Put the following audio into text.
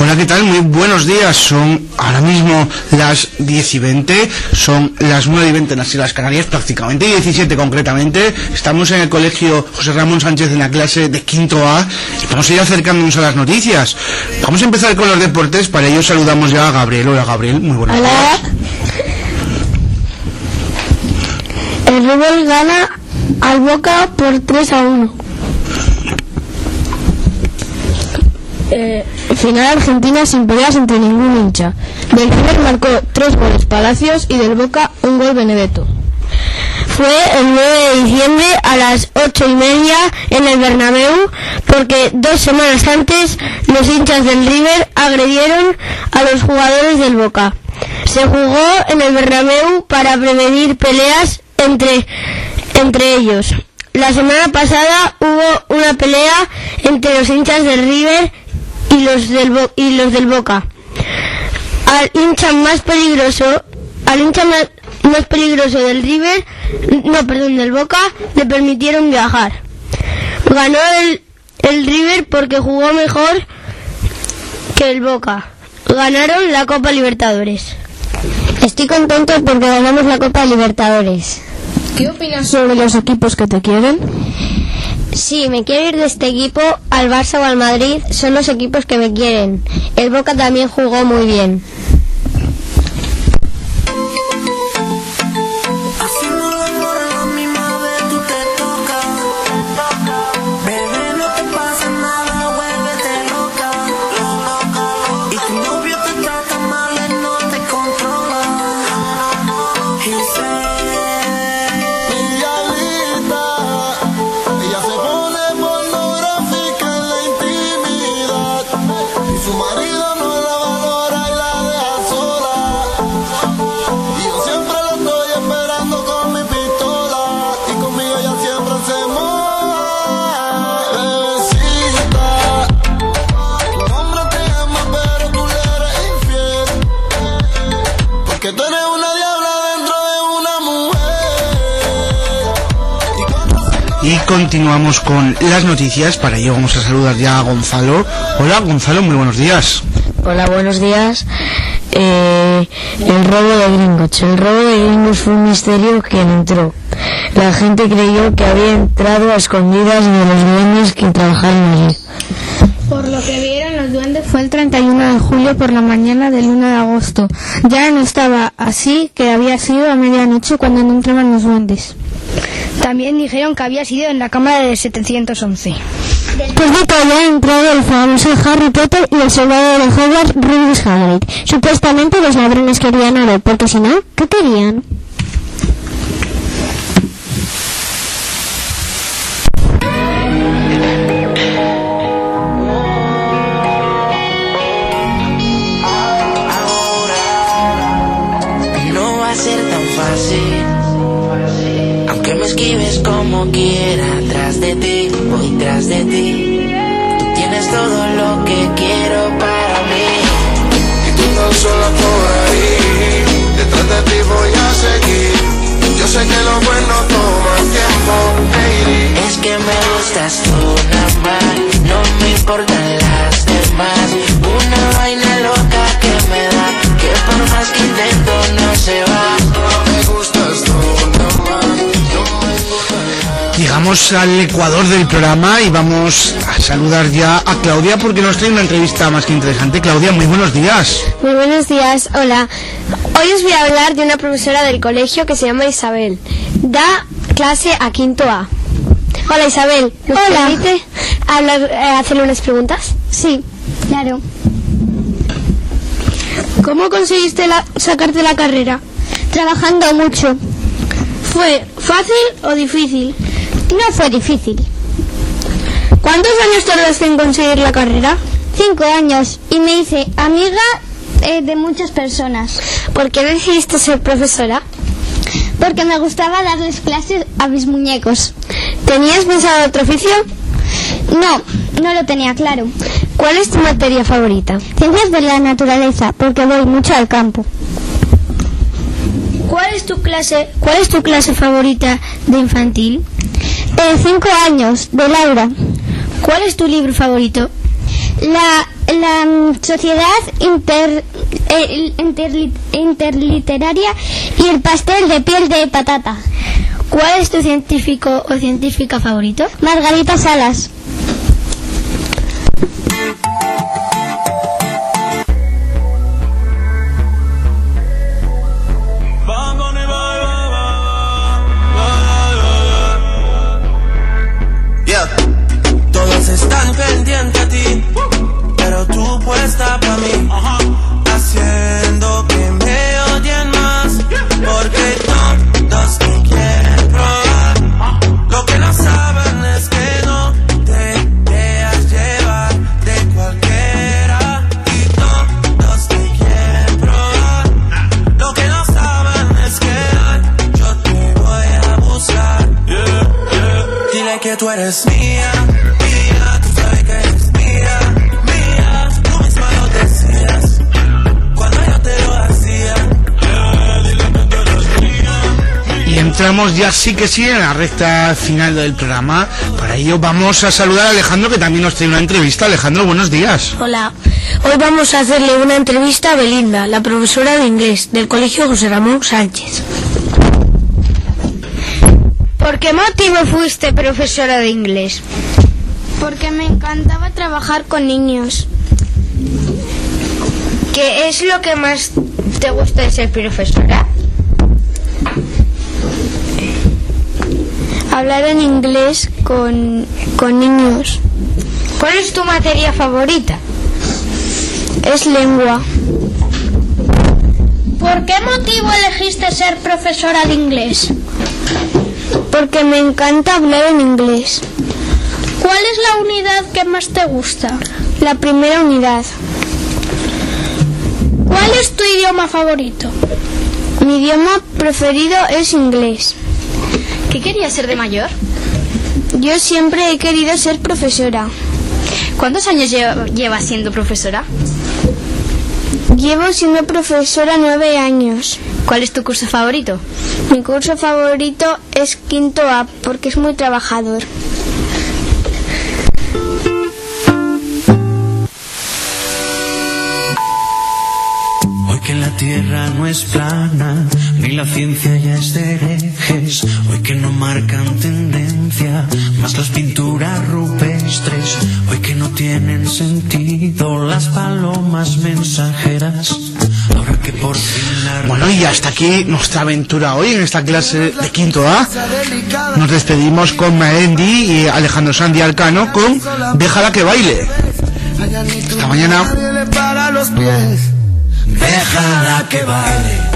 Hola, ¿qué tal? Muy buenos días. Son ahora mismo las 10 y 20, son las 9 y 20 en las Islas Canarias, prácticamente 17 concretamente. Estamos en el colegio José Ramón Sánchez en la clase de quinto A y vamos a ir acercándonos a las noticias. Vamos a empezar con los deportes, para ello saludamos ya a Gabriel. Hola, Gabriel, muy buenos días. El River gana al Boca por 3 a 1. Eh, final Argentina sin peleas entre ningún hincha. Del River marcó 3 goles Palacios y del Boca un gol Benedetto. Fue el 9 de diciembre a las 8 y media en el Bernabéu porque dos semanas antes los hinchas del River agredieron a los jugadores del Boca. Se jugó en el Bernabéu para prevenir peleas entre, entre ellos. La semana pasada hubo una pelea entre los hinchas del River y los del, Bo- y los del Boca. Al hincha más peligroso, al hincha más, más peligroso del River, no, perdón, del Boca, le permitieron viajar. Ganó el, el River porque jugó mejor que el Boca. Ganaron la Copa Libertadores. Estoy contento porque ganamos la Copa Libertadores. ¿Qué opinas sobre los equipos que te quieren? Sí, me quiero ir de este equipo al Barça o al Madrid. Son los equipos que me quieren. El Boca también jugó muy bien. Porque tú eres una diabla dentro de una mujer. Y continuamos con las noticias, para ello vamos a saludar ya a Gonzalo. Hola, Gonzalo, muy buenos días. Hola, buenos días. Eh, el robo de Gringotts. El robo de Gringotts fue un misterio que entró. La gente creyó que había entrado a escondidas de los duendes que trabajaban allí. Por lo que vieron los duendes fue el 31 de julio por la mañana del 1 de agosto. Ya no estaba así que había sido a medianoche cuando no entraban los duendes. También dijeron que había sido en la cámara de 711. Después de que había entrado el famoso Harry Potter y el soldado de Hogwarts, Rubius Hagrid. Supuestamente los ladrones querían oro, porque si no, ¿qué querían? Me esquives como quiera, tras de ti, voy tras de ti. Tú tienes todo lo que quiero para mí. Y tú tan sola por ahí, detrás de ti voy a Llegamos al ecuador del programa y vamos a saludar ya a Claudia porque nos trae una entrevista más que interesante. Claudia, muy buenos días. Muy buenos días, hola. Hoy os voy a hablar de una profesora del colegio que se llama Isabel. Da clase a quinto A. Hola Isabel, ¿nos Hola. permite hablar, eh, hacerle unas preguntas? Sí, claro. ¿Cómo conseguiste la- sacarte la carrera? Trabajando mucho. ¿Fue fácil o difícil? No fue difícil. ¿Cuántos años tardaste en conseguir la carrera? Cinco años y me hice amiga eh, de muchas personas. ¿Por qué decidiste ser profesora? Porque me gustaba darles clases a mis muñecos. ¿Tenías pensado otro oficio? No, no lo tenía claro. ¿Cuál es tu materia favorita? Ciencias de la naturaleza, porque voy mucho al campo. ¿Cuál es tu clase, cuál es tu clase favorita de infantil? Eh, cinco años, de Laura. ¿Cuál es tu libro favorito? La, la Sociedad inter, eh, interli- Interliteraria y el pastel de piel de patata. ¿Cuál es tu científico o científica favorito? Margarita Salas. Tú eres mía, mía, tú sabes que eres mía, mía. Tú misma lo decías cuando yo te lo hacía. Dile que tú eres mía. Y entramos ya sí que sí en la recta final del programa. Para ello vamos a saludar a Alejandro que también nos trae una entrevista. Alejandro, buenos días. Hola, hoy vamos a hacerle una entrevista a Belinda, la profesora de inglés del Colegio José Ramón Sánchez. ¿Por qué motivo fuiste profesora de inglés? Porque me encantaba trabajar con niños. ¿Qué es lo que más te gusta de ser profesora? Hablar en inglés con, con niños. ¿Cuál es tu materia favorita? Es lengua. ¿Por qué motivo elegiste ser profesora de inglés? Porque me encanta hablar en inglés. ¿Cuál es la unidad que más te gusta? La primera unidad. ¿Cuál es tu idioma favorito? Mi idioma preferido es inglés. ¿Qué querías ser de mayor? Yo siempre he querido ser profesora. ¿Cuántos años lle- llevas siendo profesora? Llevo siendo profesora nueve años. ¿Cuál es tu curso favorito? Mi curso favorito es quinto A porque es muy trabajador. Tierra no es plana, ni la ciencia ya es de herejes. Hoy que no marcan tendencia, más las pinturas rupestres. Hoy que no tienen sentido las palomas mensajeras. Ahora que por fin la Bueno, y hasta aquí nuestra aventura hoy en esta clase de quinto A. Nos despedimos con Maendi y Alejandro Sandy Arcano con Déjala que baile. Hasta mañana. Déjala que baile.